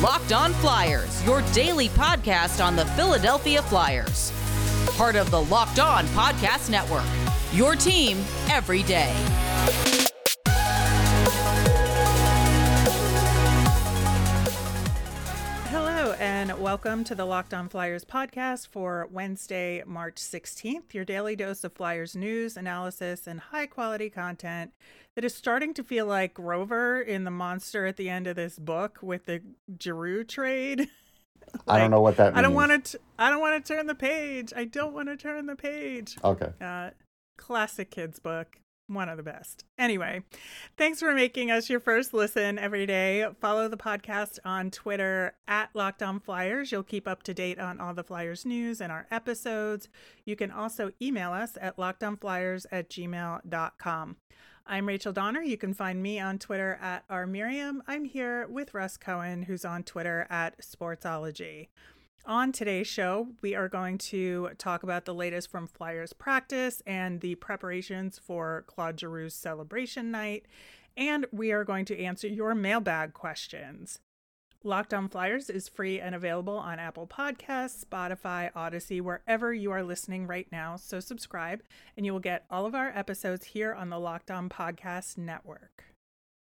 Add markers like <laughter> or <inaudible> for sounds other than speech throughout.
Locked On Flyers, your daily podcast on the Philadelphia Flyers. Part of the Locked On Podcast Network. Your team every day. Hello, and welcome to the Locked On Flyers podcast for Wednesday, March 16th, your daily dose of Flyers news, analysis, and high quality content that is starting to feel like Grover in the monster at the end of this book with the Giroux trade. like, <laughs> I don't know what that means. I don't want to. I don't want to turn the page. I don't want to turn the page. Okay. Uh, classic kids book. One of the best. Anyway, thanks for making us your first listen every day. Follow the podcast on Twitter at Locked On Flyers. You'll keep up to date on all the Flyers news and our episodes. You can also email us at lockedonflyers at gmail.com. I'm Rachel Donner. You can find me on Twitter at rmiriam. I'm here with Russ Cohen, who's on Twitter at Sportsology. On today's show, we are going to talk about the latest from Flyers practice and the preparations for Claude Giroux's celebration night, and we are going to answer your mailbag questions. Locked on Flyers is free and available on Apple Podcasts, Spotify, Odyssey, wherever you are listening right now. So subscribe, and you will get all of our episodes here on the Locked On Podcast Network.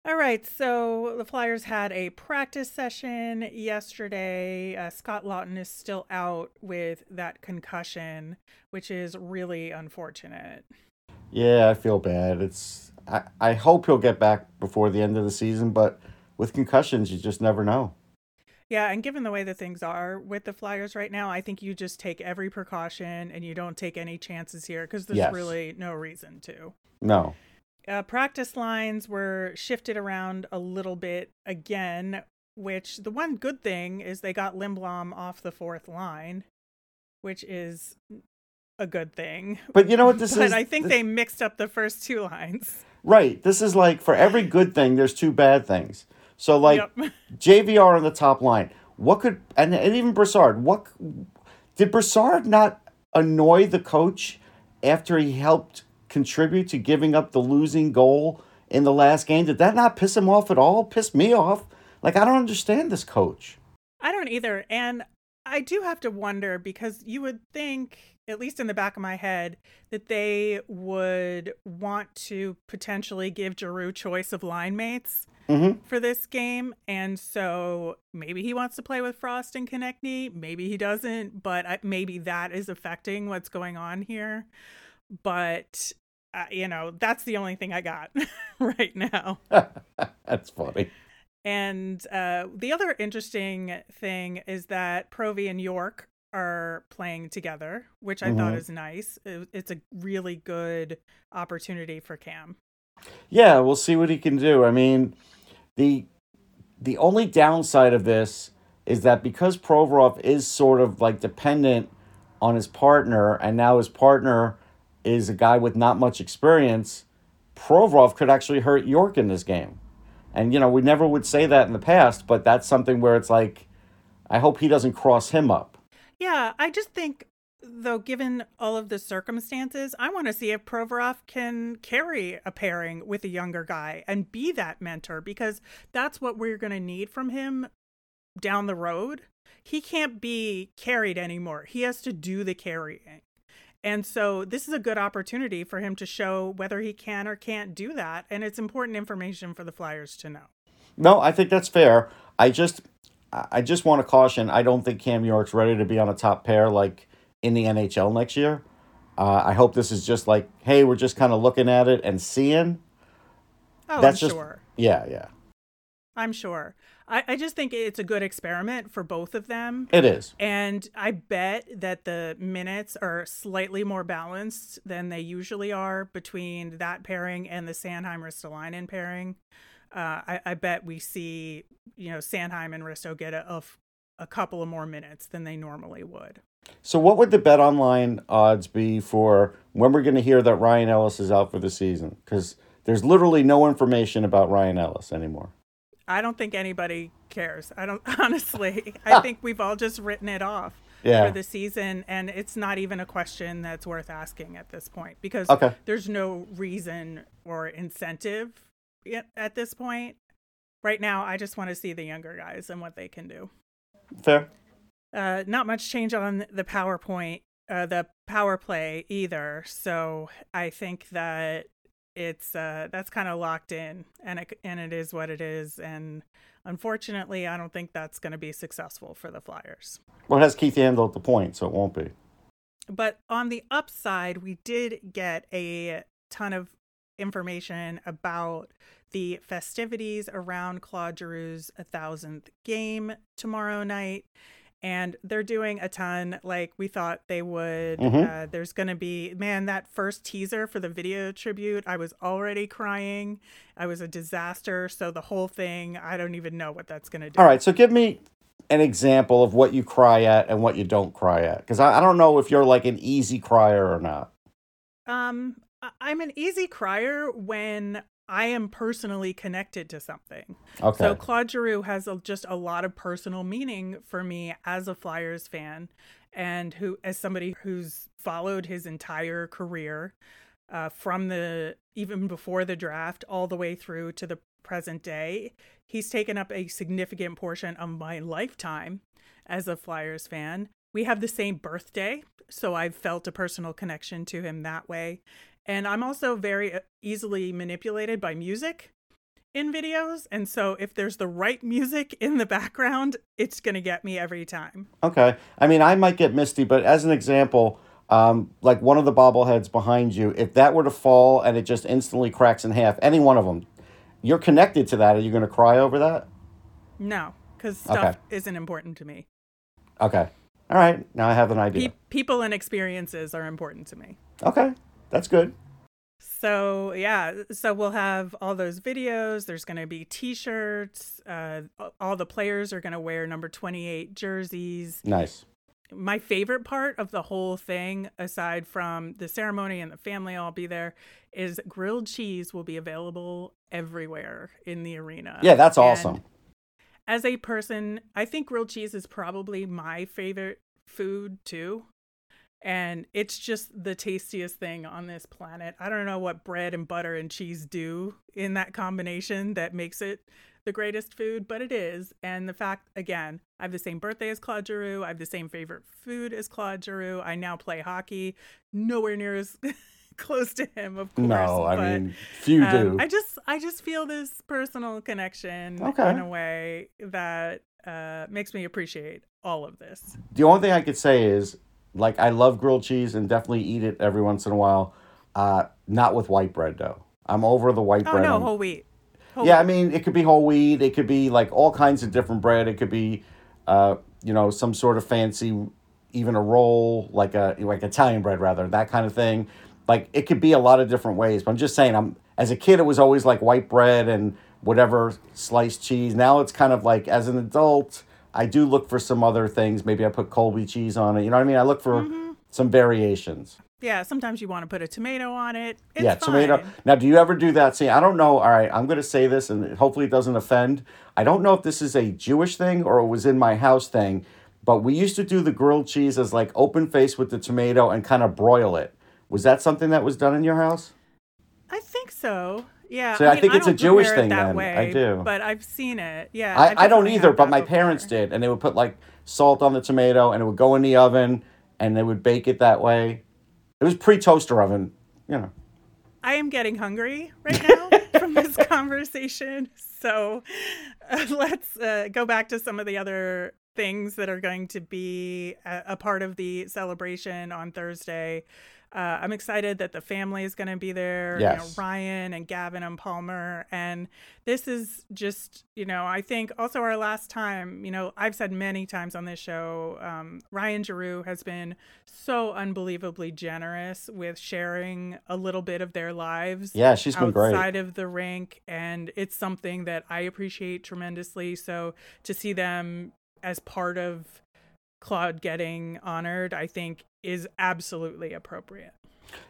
All right, so the Flyers had a practice session yesterday. Uh, Scott Laughton is still out with that concussion, which is really unfortunate. Yeah, I feel bad. It's I, I hope he'll get back before the end of the season, but with concussions, you just never know. Yeah, and given the way that things are with the Flyers right now, I think you just take every precaution and you don't take any chances here because there's Yes. really no reason to. No. Uh, practice lines were shifted around a little bit again, which the one good thing is they got Lindblom off the fourth line, which is a good thing. But you know what this <laughs> but is? I think This- they mixed up the first two lines. Right. This is like for every good thing, there's two bad things. So like Yep. <laughs> JVR on the top line. What could and, and even Brassard? What did Brassard not annoy the coach after he helped contribute to giving up the losing goal in the last game? Did that not piss him off at all? Piss me off. Like I don't understand this coach. I don't either. And I do have to wonder because you would think, at least in the back of my head, that they would want to potentially give Giroux choice of line mates Mhm. for this game. And so maybe he wants to play with Frost and Konecny. Maybe he doesn't, but I, maybe that is affecting what's going on here. But, uh, you know, that's the only thing I got <laughs> right now. <laughs> That's funny. And uh, the other interesting thing is that Provy and York are playing together, which I thought Mhm. is nice. It- It's a really good opportunity for Cam. Yeah, we'll see what he can do. I mean, the the only downside of this is that because Provorov is sort of like dependent on his partner, and now his partner is a guy with not much experience, Provorov could actually hurt York in this game. And you know, we never would say that in the past, but that's something where it's like, I hope he doesn't cross him up. Yeah, I just think, though, given all of the circumstances, I want to see if Provorov can carry a pairing with a younger guy and be that mentor because that's what we're going to need from him down the road. He can't be carried anymore. He has to do the carrying. And so this is a good opportunity for him to show whether he can or can't do that. And it's important information for the Flyers to know. No, I think that's fair. I just I just want to caution, I don't think Cam York's ready to be on a top pair like in the NHL next year. Uh, I hope this is just like, hey, we're just kind of looking at it and seeing. Oh, That's I'm just sure. yeah, yeah. I'm sure. I, I just think it's a good experiment for both of them. It is. And I bet that the minutes are slightly more balanced than they usually are between that pairing and the Sanheim Ristolainen pairing. Uh, I, I bet we see, you know, Sanheim and Risto get a, a f- a couple of more minutes than they normally would. So what would the bet online odds be for when we're going to hear that Ryan Ellis is out for the season? Cuz there's literally no information about Ryan Ellis anymore. I don't think anybody cares. I don't <laughs> honestly. I think we've all just written it off Yeah. for the season, and it's not even a question that's worth asking at this point because Okay. there's no reason or incentive at this point right now, I just want to see the younger guys and what they can do. Fair. Uh, not much change on the PowerPoint, uh, the power play either. So I think that it's uh, that's kind of locked in, and it and it is what it is. And unfortunately, I don't think that's going to be successful for the Flyers. Well, it has Keith Yandle at the point, so it won't be. But on the upside, we did get a ton of information about the festivities around Claude Giroux's 1000th game tomorrow night. And they're doing a ton like we thought they would. Mhm. Uh, there's going to be, man, that first teaser for the video tribute, I was already crying. I was a disaster. So the whole thing, I don't even know what that's going to do. All right, so give me an example of what you cry at and what you don't cry at, because I, I don't know if you're like an easy crier or not. Um, I'm an easy crier when I am personally connected to something. Okay. So Claude Giroux has a, just a lot of personal meaning for me as a Flyers fan, and who as somebody who's followed his entire career, uh, from the even before the draft all the way through to the present day. He's taken up a significant portion of my lifetime as a Flyers fan. We have the same birthday, so I've felt a personal connection to him that way. And I'm also very uh, easily manipulated by music in videos. And so if there's the right music in the background, it's going to get me every time. Okay. I mean, I might get misty, but as an example, um, like one of the bobbleheads behind you, if that were to fall and it just instantly cracks in half, any one of them, you're connected to that. Are you going to cry over that? No, because stuff Okay. isn't important to me. Okay. All right. Now I have an idea. Pe- people and experiences are important to me. Okay. That's good. So yeah, so we'll have all those videos. There's going to be T-shirts. Uh, all the players are going to wear number 28 jerseys. Nice. My favorite part of the whole thing, aside from the ceremony and the family all be there, is grilled cheese will be available everywhere in the arena. Yeah, that's And awesome. As a person, I think grilled cheese is probably my favorite food too. And it's just the tastiest thing on this planet. I don't know what bread and butter and cheese do in that combination that makes it the greatest food, but it is. And the fact, again, I have the same birthday as Claude Giroux. I have the same favorite food as Claude Giroux. I now play hockey, nowhere near as <laughs> close to him, of course. No, I but, mean, few do. um, I just I just feel this personal connection Okay. in a way that uh, makes me appreciate all of this. the only thing I could say is, like, I love grilled cheese and definitely eat it every once in a while. Uh, not with white bread though. I'm over the white Oh bread. no, whole wheat. Whole yeah, I mean, it could be whole wheat. It could be like all kinds of different bread. It could be, uh, you know, some sort of fancy, even a roll, like a like Italian bread rather, that kind of thing. Like it could be a lot of different ways. But I'm just saying, I'm as a kid, it was always like white bread and whatever sliced cheese. Now it's kind of like as an adult, I do look for some other things. Maybe I put Colby cheese on it. You know what I mean? I look for Mm-hmm. some variations. yeah. Sometimes you want to put a tomato on it. It's yeah, tomato. fine. Now, do you ever do that? See, I don't know. All right, I'm going to say this, and hopefully it doesn't offend. I don't know if this is a Jewish thing or it was in my house thing, but we used to do the grilled cheese as like open face with the tomato and kind of broil it. Was that something that was done in your house? I think so. Yeah. So I think it's a Jewish thing that then. way, I do. But I've seen it. Yeah. I, I don't either, but my before. parents did, and they would put like salt on the tomato, and it would go in the oven, and they would bake it that way. It was pre toaster oven, you know. I am getting hungry right now <laughs> from this conversation. So uh, let's uh, go back to some of the other things that are going to be a, a part of the celebration on Thursday. Uh, I'm excited that the family is going to be there. You know, Yes. Ryan and Gavin and Palmer. And this is just, you know, I think also our last time, you know, I've said many times on this show, um, Ryan Giroux has been so unbelievably generous with sharing a little bit of their lives Yeah, she's been great. outside of the rink. And it's something that I appreciate tremendously. So to see them as part of Claude getting honored, I think is absolutely appropriate.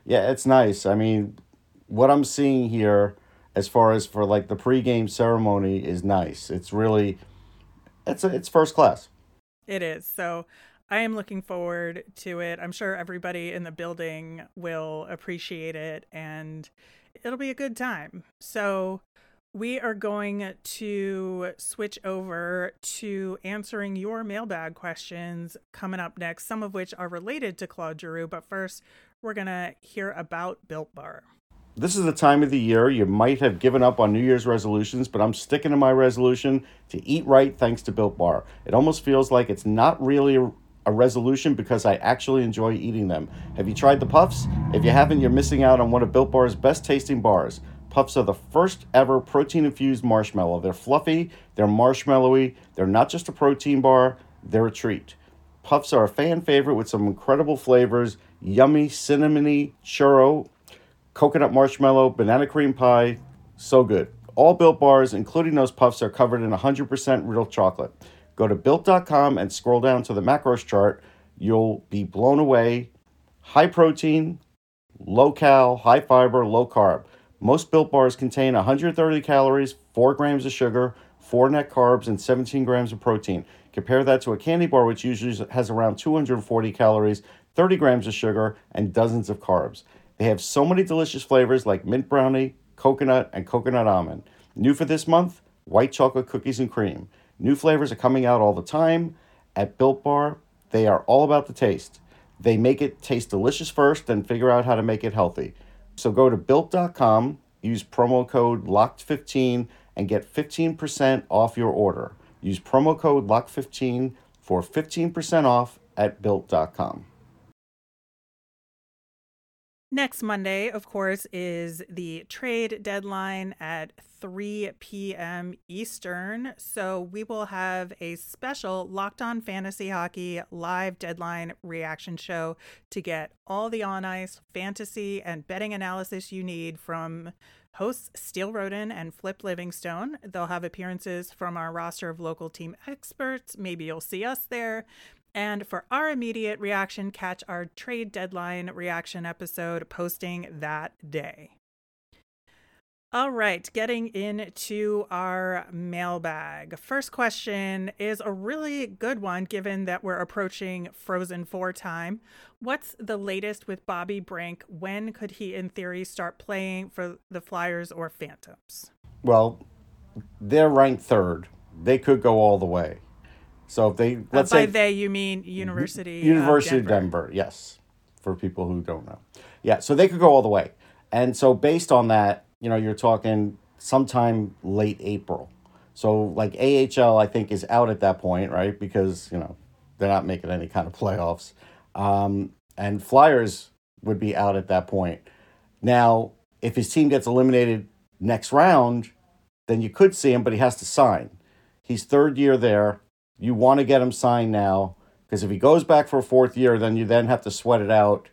Yeah, it's nice. I mean, what I'm seeing here, as far as for like the pregame ceremony, is nice. It's really, it's it's first class. It is. So I am looking forward to it. I'm sure everybody in the building will appreciate it and it'll be a good time. So we are going to switch over to answering your mailbag questions coming up next, some of which are related to Claude Giroux. But first, we're going to hear about Built Bar. This is the time of the year you might have given up on New Year's resolutions, but I'm sticking to my resolution to eat right thanks to Built Bar. It almost feels like it's not really a, a resolution because I actually enjoy eating them. Have you tried the puffs? If you haven't, you're missing out on one of Built Bar's best tasting bars. Puffs are the first ever protein infused marshmallow. They're fluffy, they're marshmallowy, they're not just a protein bar, they're a treat. Puffs are a fan favorite with some incredible flavors yummy, cinnamony, churro, coconut marshmallow, banana cream pie. So good. All built bars, including those puffs, are covered in 100% real chocolate. Go to built.com and scroll down to the macros chart. You'll be blown away. High protein, low cal, high fiber, low carb. Most built bars contain 130 calories, 4 grams of sugar, 4 net carbs, and 17 grams of protein. Compare that to a candy bar, which usually has around 240 calories, 30 grams of sugar, and dozens of carbs. They have so many delicious flavors like mint brownie, coconut, and coconut almond. New for this month, white chocolate cookies and cream. New flavors are coming out all the time. At Built Bar, they are all about the taste. They make it taste delicious first, then figure out how to make it healthy. So go to built.com, use promo code LOCKED15 and get 15% off your order. Use promo code LOCKED15 for 15% off at built.com. Next Monday, of course, is the trade deadline at 3 p.m. Eastern. So we will have a special Locked On Fantasy Hockey live deadline reaction show to get all the on ice fantasy and betting analysis you need from hosts Steele Roden and Flip Livingstone. They'll have appearances from our roster of local team experts. Maybe you'll see us there. And for our immediate reaction, catch our trade deadline reaction episode posting that day. All right, getting into our mailbag. First question is a really good one given that we're approaching Frozen 4 time. What's the latest with Bobby Brink? When could he, in theory, start playing for the Flyers or Phantoms? Well, they're ranked third. They could go all the way. So if they let's uh, by say they you mean University University of Denver. of Denver, yes, for people who don't know, yeah. So they could go all the way, and so based on that, you know, you're talking sometime late April. So like AHL, I think is out at that point, right? Because you know they're not making any kind of playoffs, um, and Flyers would be out at that point. Now, if his team gets eliminated next round, then you could see him, but he has to sign. He's third year there you want to get him signed now because if he goes back for a fourth year, then you then have to sweat it out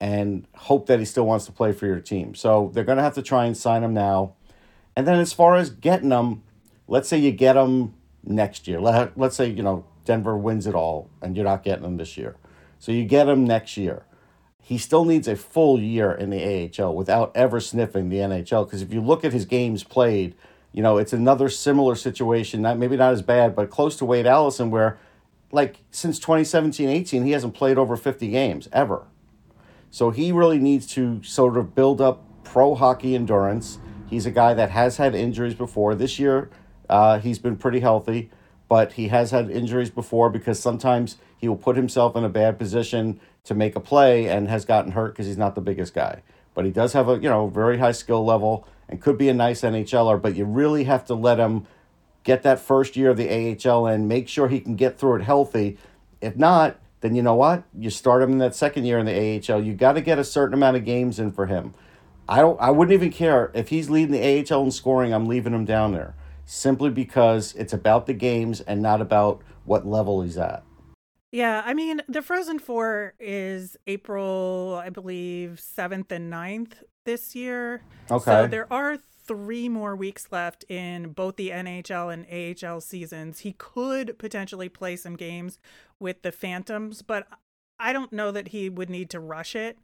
and hope that he still wants to play for your team. So they're going to have to try and sign him now. And then as far as getting him, let's say you get him next year. Let, let's say, you know, Denver wins it all and you're not getting him this year. So you get him next year. He still needs a full year in the AHL without ever sniffing the NHL because if you look at his games played – you know, it's another similar situation, not maybe not as bad, but close to Wade Allison, where like since 2017 18, he hasn't played over 50 games ever. So he really needs to sort of build up pro hockey endurance. He's a guy that has had injuries before. This year, uh, he's been pretty healthy, but he has had injuries before because sometimes he will put himself in a bad position to make a play and has gotten hurt because he's not the biggest guy. But he does have a you know very high skill level and could be a nice NHLer, but you really have to let him get that first year of the AHL and make sure he can get through it healthy. If not, then you know what? You start him in that second year in the AHL. You got to get a certain amount of games in for him. I don't. I wouldn't even care if he's leading the AHL in scoring. I'm leaving him down there simply because it's about the games and not about what level he's at. Yeah, I mean, the Frozen Four is April, I believe, 7th and 9th this year. Okay. So there are three more weeks left in both the NHL and AHL seasons. He could potentially play some games with the Phantoms, but I don't know that he would need to rush it.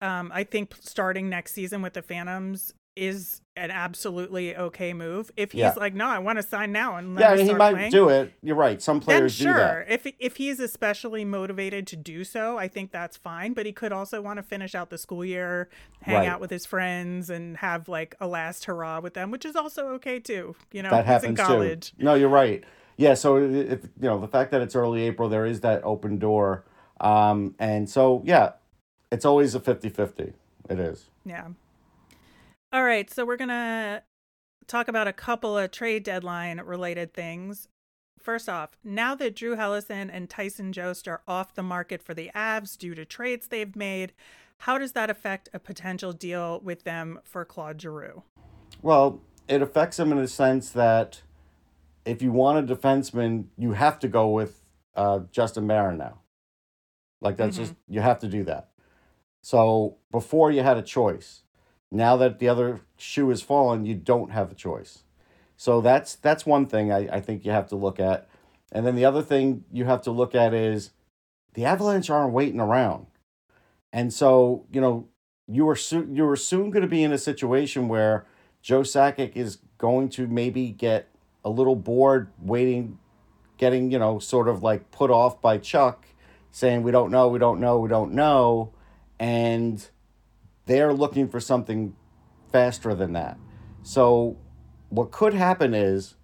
Um, I think starting next season with the Phantoms is an absolutely okay move. If he's Yeah. like, no, I want to sign now and let Yeah, he might playing, do it. You're right. Some then players do sure. that. If if he's especially motivated to do so, I think that's fine. But he could also want to finish out the school year, hang Right. out with his friends, and have like a last hurrah with them, which is also okay too. You know, that happens college. too. No, you're right. Yeah, so if you know the fact that it's early April, there is that open door, um, and so yeah, it's always a 50-50. It is. Yeah. All right, so we're gonna talk about a couple of trade deadline related things. First off, now that Drew Helleson and Tyson Jost are off the market for the Avs due to trades they've made, how does that affect a potential deal with them for Claude Giroux? Well, it affects him in the sense that if you want a defenseman, you have to go with uh, Justin Barron now. Like that's just you have to do that. So before you had a choice. Now that the other shoe has fallen, you don't have a choice. So that's that's one thing I, I think you have to look at. And then the other thing you have to look at is the Avalanche aren't waiting around. And so, you know, you are soon you are soon going to be in a situation where Joe Sakic is going to maybe get a little bored waiting, getting, you know, sort of like put off by Chuck saying, we don't know, we don't know, we don't know. And they're looking for something faster than that. So what could happen is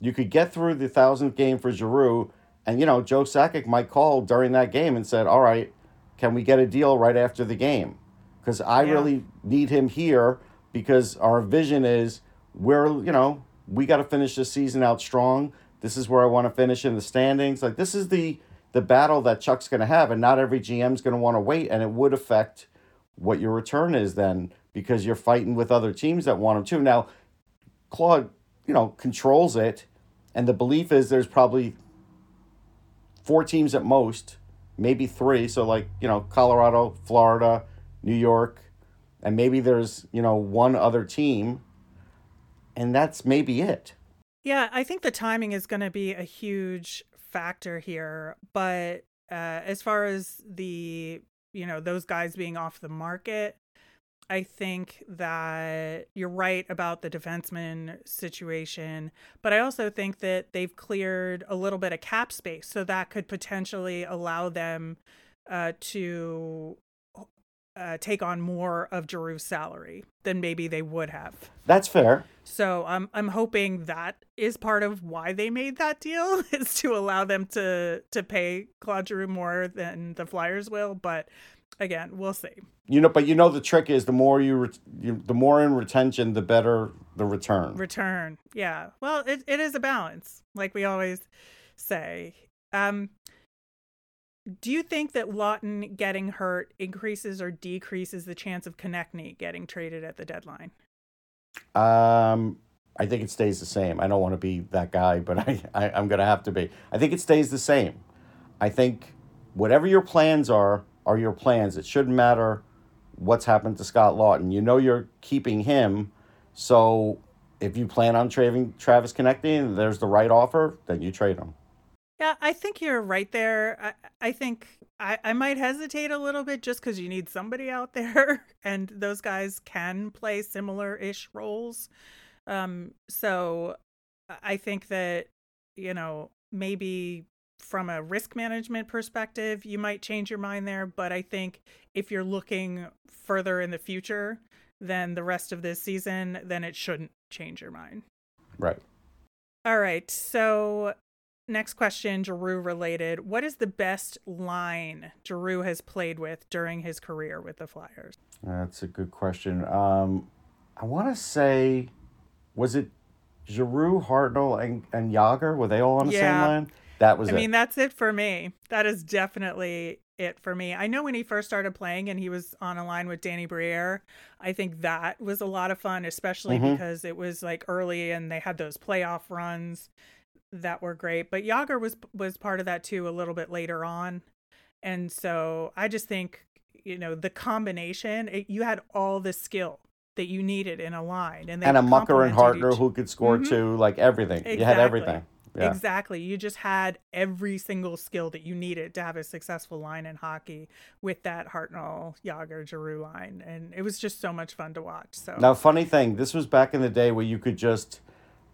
you could get through the thousandth game for Giroux, and you know Joe Sakic might call during that game and said, "All right, can we get a deal right after the game? Because I Yeah. really need him here because our vision is we're you know we got to finish this season out strong. This is where I want to finish in the standings. Like this is the the battle that Chuck's going to have, and not every GM's going to want to wait, and it would affect what your return is then because you're fighting with other teams that want him too. Now, Claude, you know, controls it, and the belief is there's probably four teams at most, maybe three. So like you know, Colorado, Florida, New York, and maybe there's you know one other team, and that's maybe it. Yeah, I think the timing is going to be a huge factor here. But uh, as far as the, you know, those guys being off the market, I think that you're right about the defenseman situation. But I also think that they've cleared a little bit of cap space. So that could potentially allow them uh, to uh, take on more of Giroux's salary than maybe they would have. That's fair. So I'm I'm hoping that is part of why they made that deal <laughs> is to allow them to to pay Claude Giroux more than the Flyers will. But again, we'll see. You know, but you know the trick is the more you, ret- you the more in retention, the better the return. Return, yeah. Well, it it is a balance, like we always say. Um, do you think that Laughton getting hurt increases or decreases the chance of Konecny getting traded at the deadline? Um, I think it stays the same. I don't want to be that guy, but <laughs> I, I I'm gonna have to be. I think it stays the same. I think whatever your plans are are your plans. It shouldn't matter what's happened to Scott Laughton. You know you're keeping him, so if you plan on trading Travis and there's the right offer, then you trade him. Yeah, I think you're right there. I, I think I, I might hesitate a little bit just because you need somebody out <laughs> there, and those guys can play similar ish roles. Um, so I think that, you know, maybe from a risk management perspective, you might change your mind there. But I think if you're looking further in the future than the rest of this season, then it shouldn't change your mind. Right. All right. So, next question, Giroux related. What is the best line Giroux has played with during his career with the Flyers? That's a good question. Um, I want to say, was it Giroux, Hartnell, and, and Jagr? Were they all on the Yeah. same line? That was I it. mean, that's it for me. That is definitely it for me. I know when he first started playing and he was on a line with Danny Briere, I think that was a lot of fun, especially Mhm. because it was like early and they had those playoff runs that were great. But Jagr was was part of that too a little bit later on. And so I just think, you know, the combination, it, you had all the skill that you needed in a line and and a Mucker and Hartnell who could score Mhm. too, like everything. You had everything. Yeah. Exactly. You just had every single skill that you needed to have a successful line in hockey with that Hartnell, Jagr, Giroux line. And it was just so much fun to watch. So Now, funny thing, this was back in the day where you could just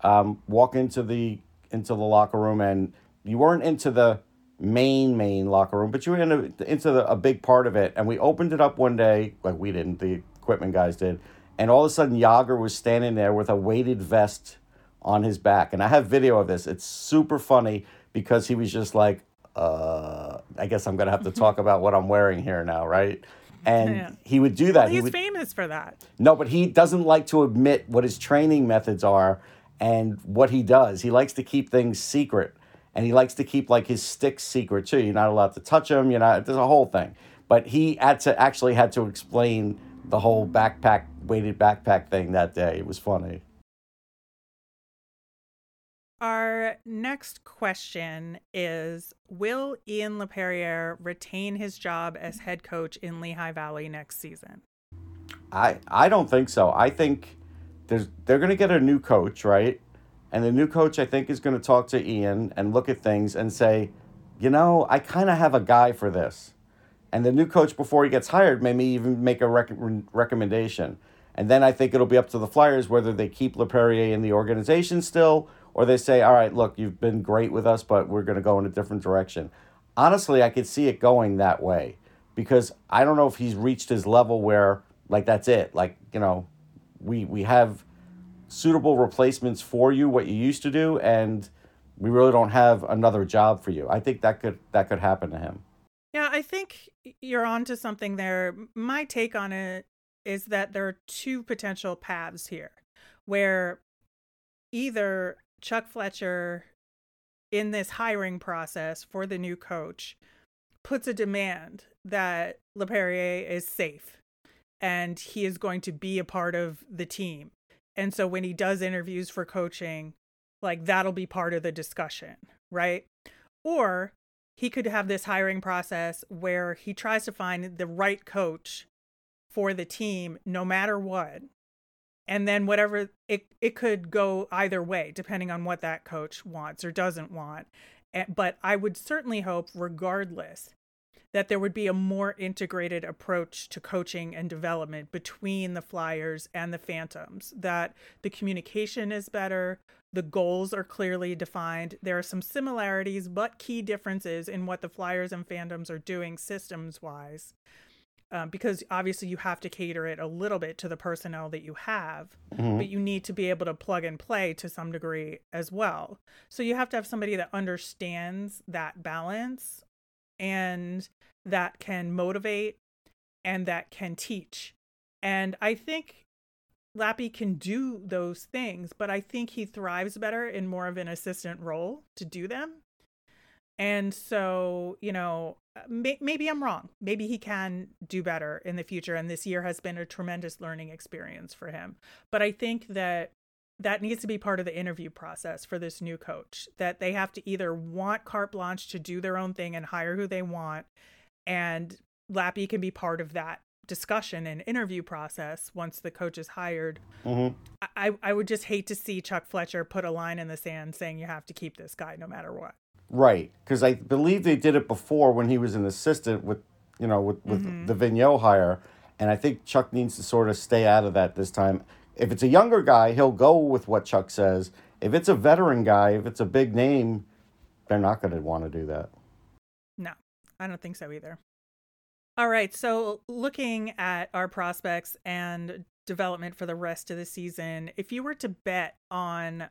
um, walk into the into the locker room and you weren't into the main main locker room, but you were in a, into the, a big part of it. And we opened it up one day, like we didn't, the equipment guys did, and all of a sudden Jagr was standing there with a weighted vest on his back, and I have video of this. It's super funny because he was just like, uh, I guess I'm gonna have to talk <laughs> about what I'm wearing here now, right? And Yeah. he would do that. he he's would, famous for that. no, but he doesn't like to admit what his training methods are and what he does. He likes to keep things secret. And he likes to keep like his sticks secret too. You're not allowed to touch them. You're not. There's a whole thing. But he had to actually had to explain the whole backpack weighted backpack thing that day. It was funny. Our next question is Will Ian Laperriere retain his job as head coach in Lehigh Valley next season? I I don't think so. I think there's they're going to get a new coach, right? And the new coach, I think, is going to talk to Ian and look at things and say, you know, I kind of have a guy for this. And the new coach, before he gets hired, may even make a rec- recommendation. And then I think it'll be up to the Flyers whether they keep Laperriere in the organization still or they say, all right, look, you've been great with us, but we're going to go in a different direction. Honestly, I could see it going that way because I don't know if he's reached his level where, like, that's it. Like, you know, we, we have suitable replacements for you, what you used to do, and we really don't have another job for you. I think that could that could happen to him. Yeah, I think you're onto something there. My take on it is that there are two potential paths here where either Chuck Fletcher in this hiring process for the new coach puts a demand that Laperriere is safe and he is going to be a part of the team. And so when he does interviews for coaching, like that'll be part of the discussion, right? Or he could have this hiring process where he tries to find the right coach for the team no matter what. And then whatever it it could go either way depending on what that coach wants or doesn't want. But I would certainly hope regardless that there would be a more integrated approach to coaching and development between the Flyers and the Phantoms, that the communication is better, the goals are clearly defined. There are some similarities, but key differences in what the Flyers and Phantoms are doing systems wise. Um, because obviously you have to cater it a little bit to the personnel that you have, but you need to be able to plug and play to some degree as well. So you have to have somebody that understands that balance and that can motivate and that can teach. And I think Lappy can do those things, but I think he thrives better in more of an assistant role to do them. And so, you know, may- maybe I'm wrong. Maybe he can do better in the future. And this year has been a tremendous learning experience for him. But I think that that needs to be part of the interview process for this new coach that they have to either want carte blanche to do their own thing and hire who they want and lappy can be part of that discussion and interview process once the coach is hired hmm I, I would just hate to see chuck fletcher put a line in the sand saying you have to keep this guy no matter what Right, because I believe they did it before when he was an assistant with, you know, with, with Mm-hmm. the Vigneault hire, and I think Chuck needs to sort of stay out of that this time. If it's a younger guy, he'll go with what Chuck says. If it's a veteran guy, if it's a big name, they're not going to want to do that. I don't think so either. All right. So, looking at our prospects and development for the rest of the season, if you were to bet on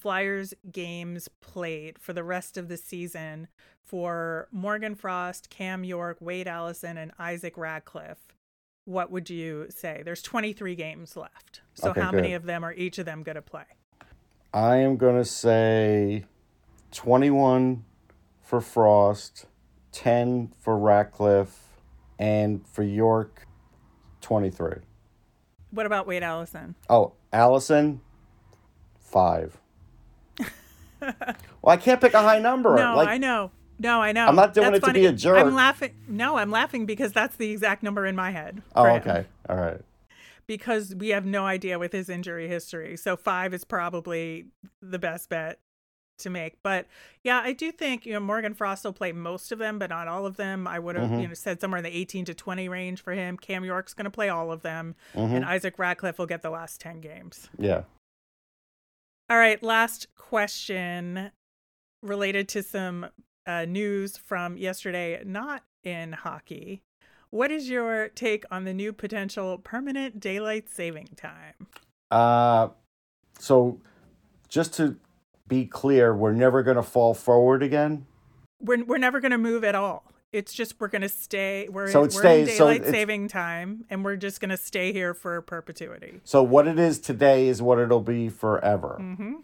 Flyers games played for the rest of the season for Morgan Frost, Cam York, Wade Allison, and Isaac Ratcliffe, what would you say? There's 23 games left. So, Okay, how many of them are each of them going to play? I am going to say 21 for Frost, 10 for Ratcliffe, and for York, 23. What about Wade Allison? Oh, Allison, five. well, I can't pick a high number. <laughs> No, like, I know. No, I know. I'm not doing That's it to be a jerk. I'm laughing. No, I'm laughing because that's the exact number in my head. Oh, him. okay. All right. Because we have no idea with his injury history. So five is probably the best bet to make. But yeah, I do think you know Morgan Frost will play most of them, but not all of them. I would have mm-hmm. you know said somewhere in the 18 to 20 range for him. Cam York's going to play all of them, mm-hmm. and Isaac Ratcliffe will get the last 10 games. Yeah. All right, last question related to some uh, news from yesterday, not in hockey. What is your take on the new potential permanent daylight saving time? Uh, so just to be clear, we're never going to fall forward again. We're we're never going to move at all. It's just we're going to stay. We're, so it we're stays, in daylight so saving time, and we're just going to stay here for perpetuity. So what it is today is what it'll be forever. Mm-hmm.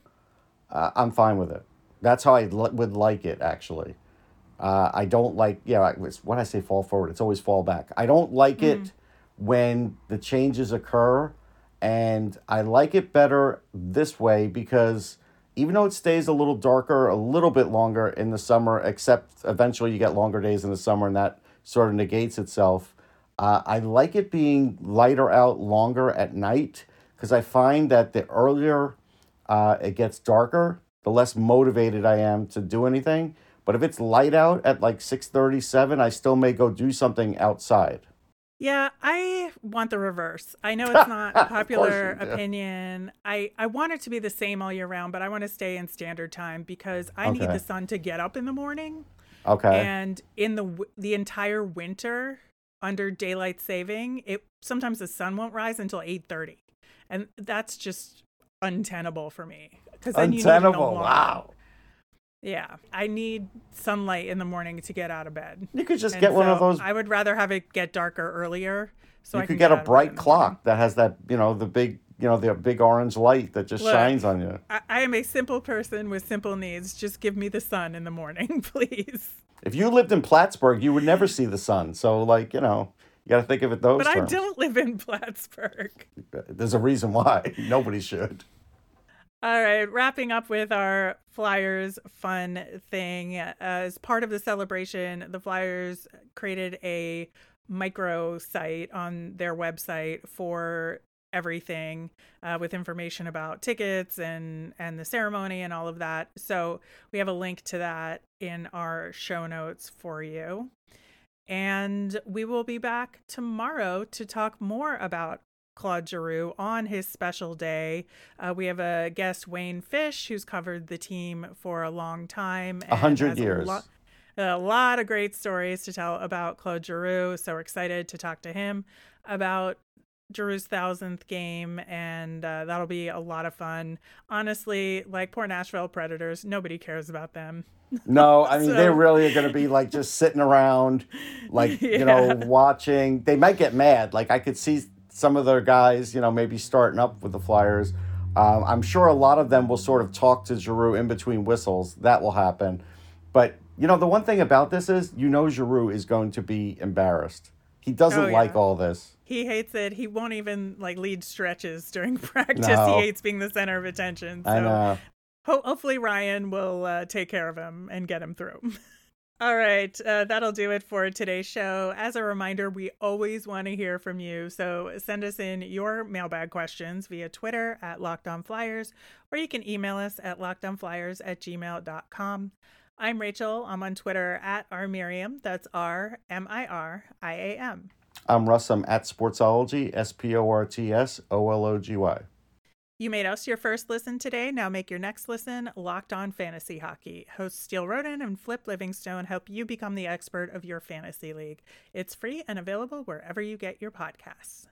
Uh, I'm fine with it. That's how I l- would like it, actually. Uh, I don't like, yeah, when I say fall forward, it's always fall back. I don't like mm. it when the changes occur. And I like it better this way because even though it stays a little darker, a little bit longer in the summer, except eventually you get longer days in the summer and that sort of negates itself. Uh, I like it being lighter out longer at night because I find that the earlier uh, it gets darker, the less motivated I am to do anything. But if it's light out at like 6:37, I still may go do something outside. Yeah, I want the reverse. I know it's <laughs> not a popular opinion. I I want it to be the same all year round, but I want to stay in standard time because I okay. need the sun to get up in the morning. Okay. And in the the entire winter under daylight saving, it sometimes the sun won't rise until 8:30. And that's just untenable for me because untenable. wow. Yeah, I need sunlight in the morning to get out of bed. You could just and get so one of those. I would rather have it get darker earlier. So you I could get, get a bright clock that has that, you know, the big, you know, the big orange light that just Look, shines on you. I, I am a simple person with simple needs. Just give me the sun in the morning, <laughs> please. If you lived in Plattsburgh, you would never see the sun. So, like, you know, you got to think of it those. But terms. I don't live in <laughs> Plattsburgh. There's a reason why. <laughs> Nobody should. All right, wrapping up with our Flyers fun thing. As part of the celebration, the Flyers created a micro site on their website for everything uh, with information about tickets and and the ceremony and all of that. So we have a link to that in our show notes for you. And we will be back tomorrow to talk more about Claude Giroux on his special day. Uh, we have a guest, Wayne Fish, who's covered the team for a long time. A hundred years. A, lo- a lot of great stories to tell about Claude Giroux. So we're excited to talk to him about Giroux's thousandth game, and uh, that'll be a lot of fun. Honestly, like poor Nashville Predators, nobody cares about them. <laughs> No, I mean so... they really are going to be like just sitting around, like yeah. <laughs> you know, watching. They might get mad. Like I could see some of their guys, you know, maybe starting up with the Flyers. Um, I'm sure a lot of them will sort of talk to Giroux in between whistles. That will happen. But, you know, the one thing about this is, you know, Giroux is going to be embarrassed. He doesn't oh, yeah. like all this. He hates it. He won't even like lead stretches during <laughs> practice. No. He hates being the center of attention. So I know. Ho- hopefully Ryan will uh, take care of him and get him through. <laughs> All right, uh, that'll do it for today's show. As a reminder, we always want to hear from you. So send us in your mailbag questions via Twitter at Locked On Flyers, or you can email us at lockedonflyers at gmail.com. I'm Rachel. I'm on Twitter at rmiriam. That's R M I R I A M. I'm Russ. I'm at Sportsology, S P O R T S O L O G Y. You made us your first listen today. Now make your next listen Locked On Fantasy Hockey. Hosts Steele Roden and Flip Livingstone help you become the expert of your fantasy league. It's free and available wherever you get your podcasts.